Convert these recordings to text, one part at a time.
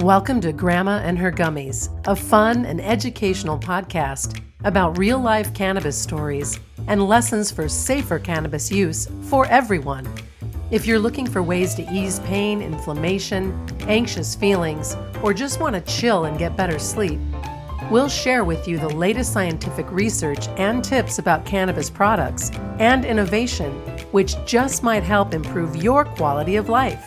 Welcome to Grandma and Her Gummies, a fun and educational podcast about real life cannabis stories and lessons for safer cannabis use for everyone. If you're looking for ways to ease pain, inflammation, anxious feelings, or just want to chill and get better sleep, we'll share with you the latest scientific research and tips about cannabis products and innovation, which just might help improve your quality of life.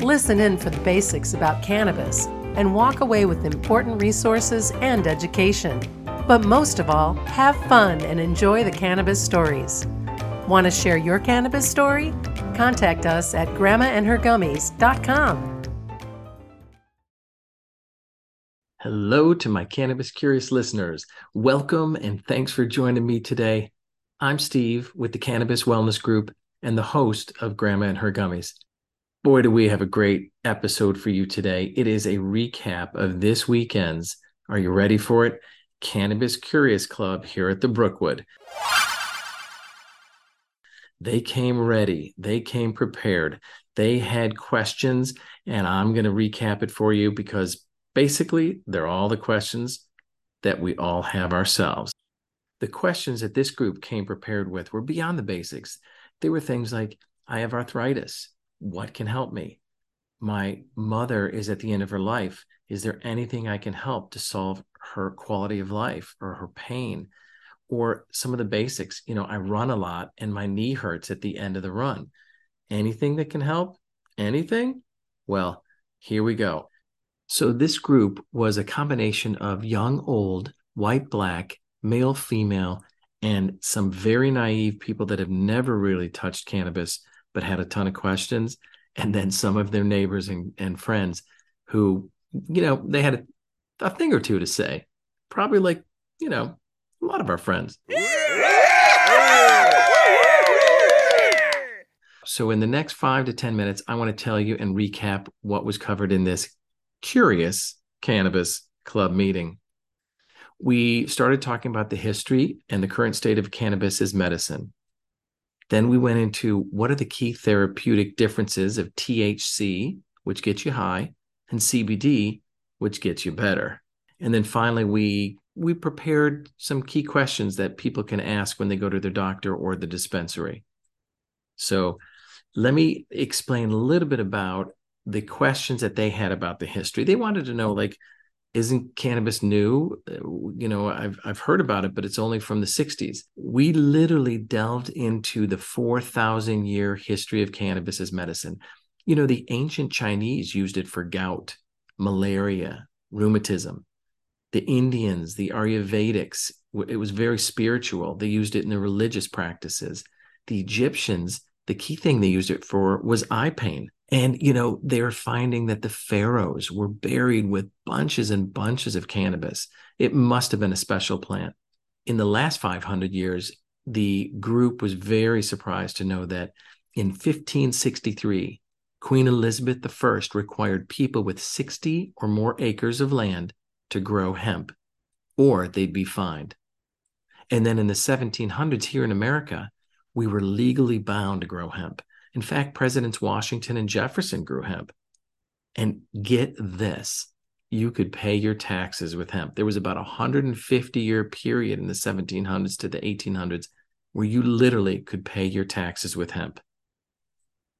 Listen in for the basics about cannabis and walk away with important resources and education. But most of all, have fun and enjoy the cannabis stories. Want to share your cannabis story? Contact us at grandmaandhergummies.com. Hello to my cannabis curious listeners. Welcome and thanks for joining me today. I'm Steve with the Cannabis Wellness Group and the host of Grandma and Her Gummies. Boy, do we have a great episode for you today. It is a recap of this weekend's, are you ready for it? Cannabis Curious Club here at the Brookwood. They came ready, they came prepared, they had questions, and I'm going to recap it for you because basically they're all the questions that we all have ourselves. The questions that this group came prepared with were beyond the basics. They were things like I have arthritis what can help me? My mother is at the end of her life. Is there anything I can help to solve her quality of life or her pain? Or some of the basics, you know, I run a lot and my knee hurts at the end of the run. Anything that can help? Anything? Well, here we go. So, this group was a combination of young, old, white, black, male, female, and some very naive people that have never really touched cannabis but had a ton of questions. And then some of their neighbors and, and friends who, you know, they had a, a thing or two to say, probably like, you know, a lot of our friends. So, in the next five to 10 minutes, I want to tell you and recap what was covered in this curious cannabis club meeting. We started talking about the history and the current state of cannabis as medicine. Then we went into what are the key therapeutic differences of THC, which gets you high, and CBD, which gets you better. And then finally, we we prepared some key questions that people can ask when they go to their doctor or the dispensary. So let me explain a little bit about the questions that they had about the history. They wanted to know, like, isn't cannabis new? Uh, you know, I've I've heard about it, but it's only from the 60s. We literally delved into the 4,000 year history of cannabis as medicine. You know, the ancient Chinese used it for gout, malaria, rheumatism. The Indians, the Ayurvedics, it was very spiritual. They used it in their religious practices. The Egyptians, the key thing they used it for was eye pain. And, you know, they're finding that the pharaohs were buried with bunches and bunches of cannabis. It must have been a special plant. In the last 500 years, the group was very surprised to know that in 1563, Queen Elizabeth I required people with 60 or more acres of land to grow hemp, or they'd be fined. And then in the 1700s, here in America, we were legally bound to grow hemp. In fact, Presidents Washington and Jefferson grew hemp. And get this you could pay your taxes with hemp. There was about a 150 year period in the 1700s to the 1800s where you literally could pay your taxes with hemp.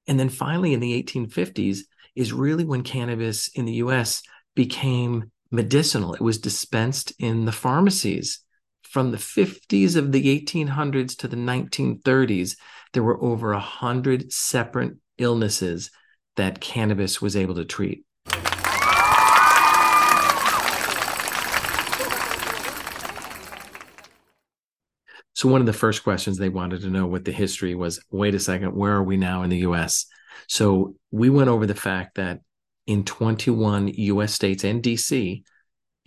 And then finally, in the 1850s, is really when cannabis in the US became medicinal. It was dispensed in the pharmacies. From the 50s of the 1800s to the 1930s, there were over a hundred separate illnesses that cannabis was able to treat. So one of the first questions they wanted to know what the history was, wait a second, where are we now in the US? So we went over the fact that in 21 US states and DC,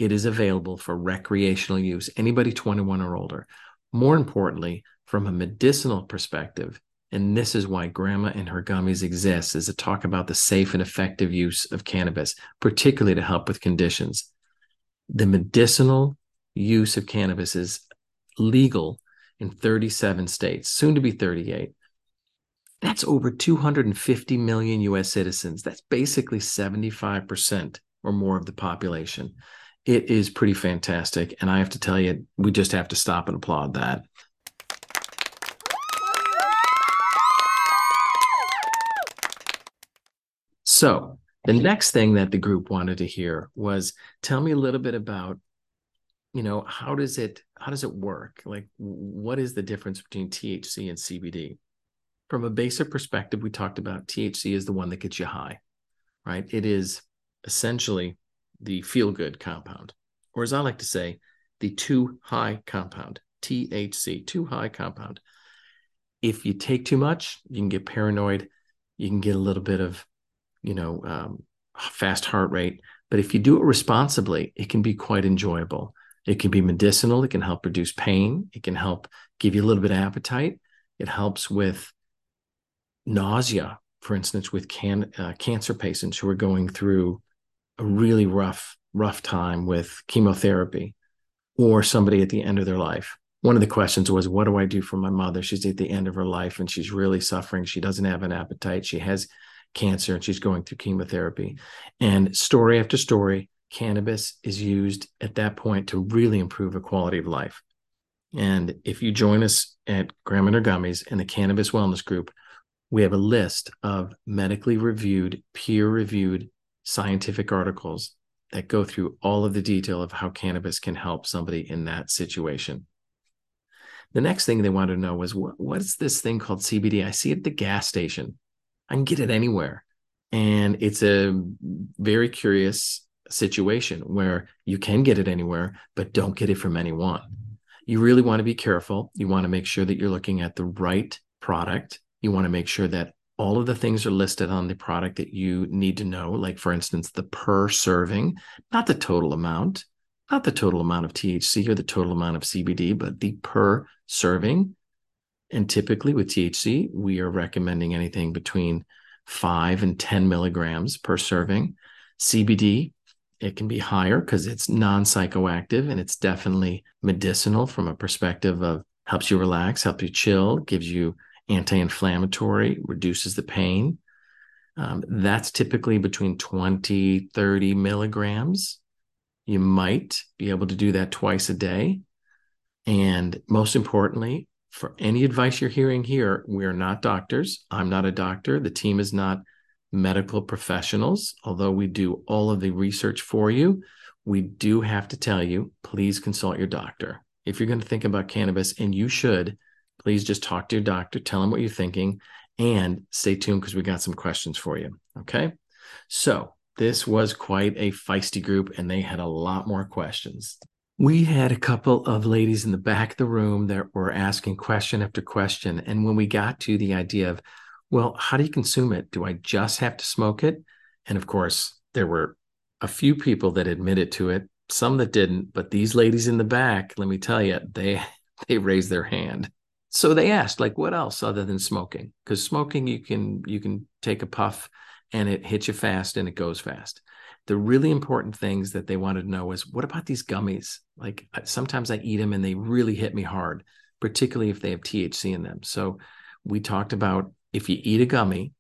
it is available for recreational use, anybody 21 or older. More importantly, from a medicinal perspective, and this is why Grandma and her gummies exist, is to talk about the safe and effective use of cannabis, particularly to help with conditions. The medicinal use of cannabis is legal in 37 states, soon to be 38. That's over 250 million US citizens. That's basically 75% or more of the population. It is pretty fantastic. And I have to tell you, we just have to stop and applaud that. So, the next thing that the group wanted to hear was tell me a little bit about you know how does it how does it work like what is the difference between thc and cbd from a basic perspective we talked about thc is the one that gets you high right it is essentially the feel good compound or as i like to say the too high compound thc too high compound if you take too much you can get paranoid you can get a little bit of you know, um, fast heart rate. But if you do it responsibly, it can be quite enjoyable. It can be medicinal. It can help reduce pain. It can help give you a little bit of appetite. It helps with nausea, for instance, with can, uh, cancer patients who are going through a really rough, rough time with chemotherapy or somebody at the end of their life. One of the questions was, What do I do for my mother? She's at the end of her life and she's really suffering. She doesn't have an appetite. She has cancer and she's going through chemotherapy. And story after story, cannabis is used at that point to really improve the quality of life. And if you join us at Grandma and her Gummies in the Cannabis Wellness Group, we have a list of medically reviewed, peer reviewed scientific articles that go through all of the detail of how cannabis can help somebody in that situation. The next thing they wanted to know was what, what is this thing called CBD? I see it at the gas station. I can get it anywhere. And it's a very curious situation where you can get it anywhere, but don't get it from anyone. You really want to be careful. You want to make sure that you're looking at the right product. You want to make sure that all of the things are listed on the product that you need to know, like, for instance, the per serving, not the total amount, not the total amount of THC or the total amount of CBD, but the per serving and typically with THC, we are recommending anything between five and 10 milligrams per serving. CBD, it can be higher because it's non psychoactive and it's definitely medicinal from a perspective of helps you relax, helps you chill, gives you anti inflammatory, reduces the pain. Um, that's typically between 20, 30 milligrams. You might be able to do that twice a day. And most importantly, for any advice you're hearing here, we are not doctors. I'm not a doctor. The team is not medical professionals, although we do all of the research for you. We do have to tell you please consult your doctor. If you're going to think about cannabis, and you should, please just talk to your doctor, tell them what you're thinking, and stay tuned because we got some questions for you. Okay. So, this was quite a feisty group, and they had a lot more questions we had a couple of ladies in the back of the room that were asking question after question. And when we got to the idea of, well, how do you consume it? Do I just have to smoke it? And of course, there were a few people that admitted to it, some that didn't. But these ladies in the back, let me tell you, they they raised their hand. So they asked, like, what else other than smoking? Because smoking, you can you can take a puff and it hits you fast and it goes fast the really important things that they wanted to know is what about these gummies? Like sometimes I eat them and they really hit me hard, particularly if they have THC in them. So we talked about if you eat a gummy,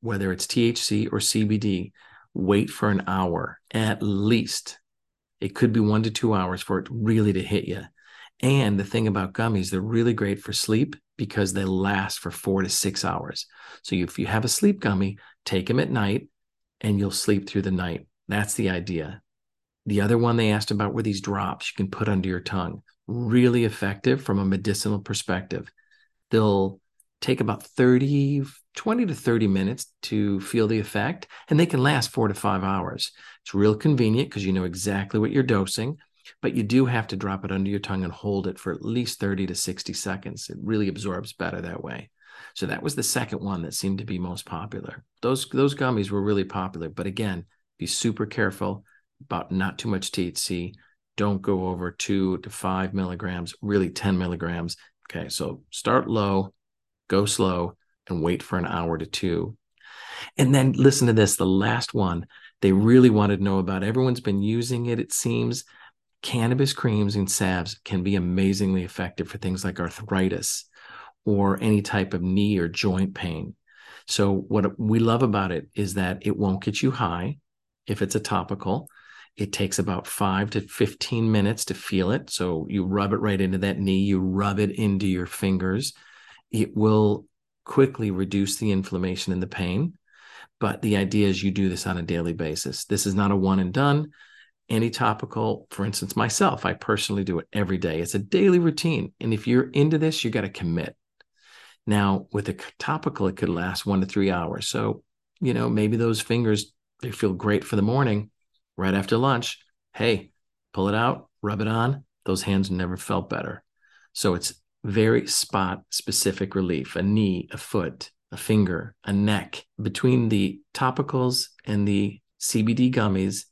whether it's THC or CBD, wait for an hour at least. It could be one to two hours for it really to hit you. And the thing about gummies, they're really great for sleep because they last for four to six hours. So if you have a sleep gummy, take them at night and you'll sleep through the night. That's the idea. The other one they asked about were these drops you can put under your tongue. Really effective from a medicinal perspective. They'll take about 30, 20 to 30 minutes to feel the effect, and they can last four to five hours. It's real convenient because you know exactly what you're dosing, but you do have to drop it under your tongue and hold it for at least 30 to 60 seconds. It really absorbs better that way. So that was the second one that seemed to be most popular. Those those gummies were really popular, but again, be super careful about not too much THC. Don't go over two to five milligrams, really 10 milligrams. Okay, so start low, go slow, and wait for an hour to two. And then listen to this the last one they really wanted to know about. Everyone's been using it, it seems. Cannabis creams and salves can be amazingly effective for things like arthritis or any type of knee or joint pain. So, what we love about it is that it won't get you high if it's a topical. It takes about five to 15 minutes to feel it. So you rub it right into that knee, you rub it into your fingers. It will quickly reduce the inflammation and the pain. But the idea is you do this on a daily basis. This is not a one and done. Any topical, for instance, myself, I personally do it every day. It's a daily routine. And if you're into this, you got to commit. Now, with a topical, it could last one to three hours. So, you know, maybe those fingers, they feel great for the morning. Right after lunch, hey, pull it out, rub it on. Those hands never felt better. So it's very spot specific relief a knee, a foot, a finger, a neck. Between the topicals and the CBD gummies,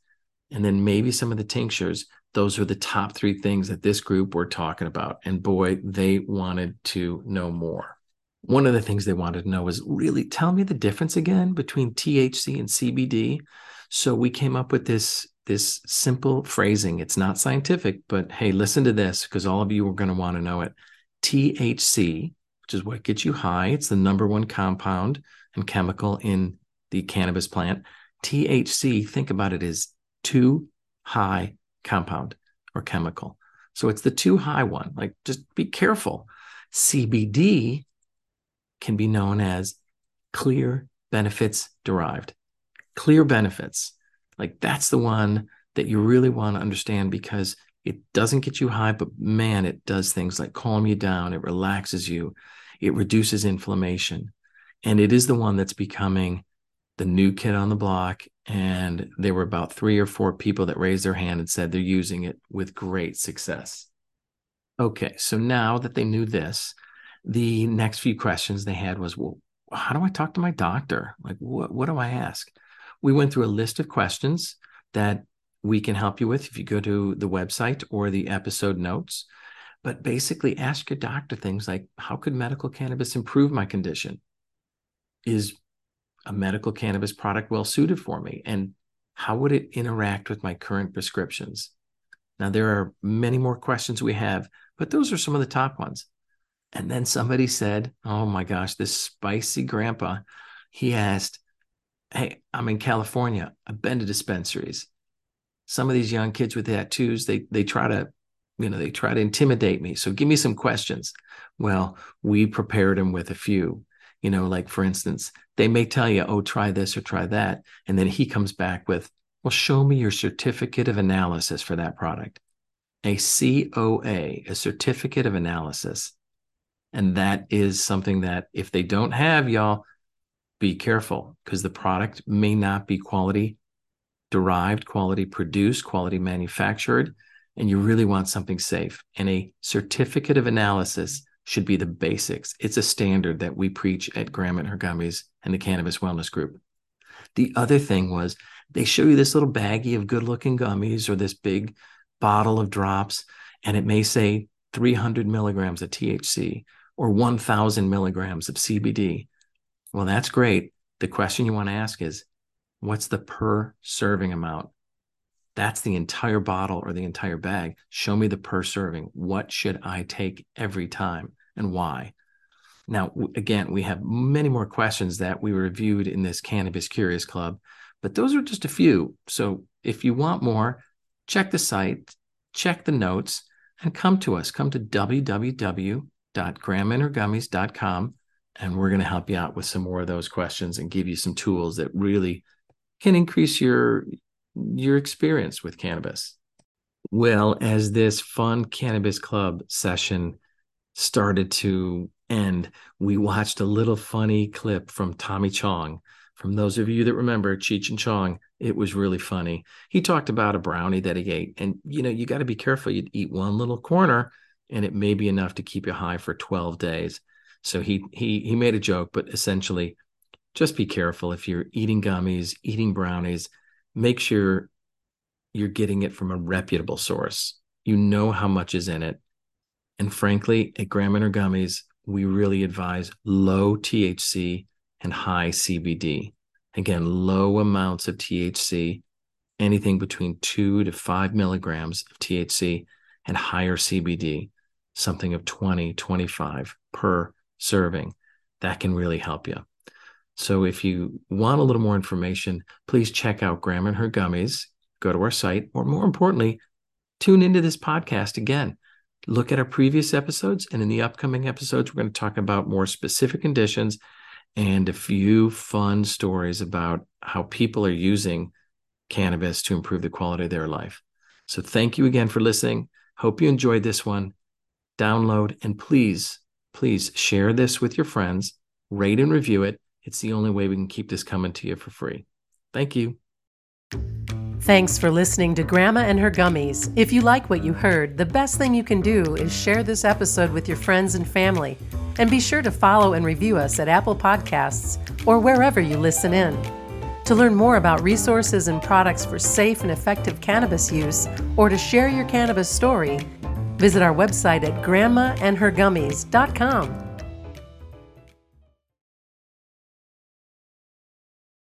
and then maybe some of the tinctures, those are the top three things that this group were talking about. And boy, they wanted to know more one of the things they wanted to know was really tell me the difference again between THC and CBD. So we came up with this this simple phrasing. It's not scientific, but hey, listen to this because all of you are going to want to know it. THC, which is what gets you high, it's the number one compound and chemical in the cannabis plant. THC, think about it as too high compound or chemical. So it's the too high one. Like just be careful. CBD can be known as clear benefits derived. Clear benefits. Like that's the one that you really want to understand because it doesn't get you high, but man, it does things like calm you down, it relaxes you, it reduces inflammation. And it is the one that's becoming the new kid on the block. And there were about three or four people that raised their hand and said they're using it with great success. Okay, so now that they knew this, the next few questions they had was, well, how do I talk to my doctor? Like, what, what do I ask? We went through a list of questions that we can help you with if you go to the website or the episode notes. But basically, ask your doctor things like, how could medical cannabis improve my condition? Is a medical cannabis product well suited for me? And how would it interact with my current prescriptions? Now, there are many more questions we have, but those are some of the top ones. And then somebody said, Oh my gosh, this spicy grandpa, he asked, Hey, I'm in California. I've been to dispensaries. Some of these young kids with tattoos, they they try to, you know, they try to intimidate me. So give me some questions. Well, we prepared him with a few. You know, like for instance, they may tell you, oh, try this or try that. And then he comes back with, well, show me your certificate of analysis for that product. A COA, a certificate of analysis. And that is something that if they don't have, y'all, be careful because the product may not be quality derived, quality produced, quality manufactured, and you really want something safe. And a certificate of analysis should be the basics. It's a standard that we preach at Grandma and her gummies and the Cannabis Wellness Group. The other thing was they show you this little baggie of good looking gummies or this big bottle of drops, and it may say 300 milligrams of THC or 1000 milligrams of CBD. Well, that's great. The question you want to ask is what's the per serving amount? That's the entire bottle or the entire bag. Show me the per serving. What should I take every time and why? Now, again, we have many more questions that we reviewed in this Cannabis Curious Club, but those are just a few. So if you want more, check the site, check the notes, and come to us. Come to www and we're going to help you out with some more of those questions and give you some tools that really can increase your your experience with cannabis. Well, as this fun cannabis club session started to end, we watched a little funny clip from Tommy Chong. From those of you that remember Cheech and Chong, it was really funny. He talked about a brownie that he ate, and you know, you got to be careful. You'd eat one little corner and it may be enough to keep you high for 12 days. So he he he made a joke, but essentially just be careful if you're eating gummies, eating brownies, make sure you're getting it from a reputable source. You know how much is in it. And frankly, at and Gummies, we really advise low THC and high CBD. Again, low amounts of THC, anything between two to five milligrams of THC, and higher CBD something of 20, 25 per serving. That can really help you. So if you want a little more information, please check out Grandma and Her Gummies. Go to our site, or more importantly, tune into this podcast again. Look at our previous episodes, and in the upcoming episodes, we're going to talk about more specific conditions and a few fun stories about how people are using cannabis to improve the quality of their life. So thank you again for listening. Hope you enjoyed this one. Download and please, please share this with your friends, rate and review it. It's the only way we can keep this coming to you for free. Thank you. Thanks for listening to Grandma and Her Gummies. If you like what you heard, the best thing you can do is share this episode with your friends and family. And be sure to follow and review us at Apple Podcasts or wherever you listen in. To learn more about resources and products for safe and effective cannabis use, or to share your cannabis story, visit our website at grandmaandhergummies.com.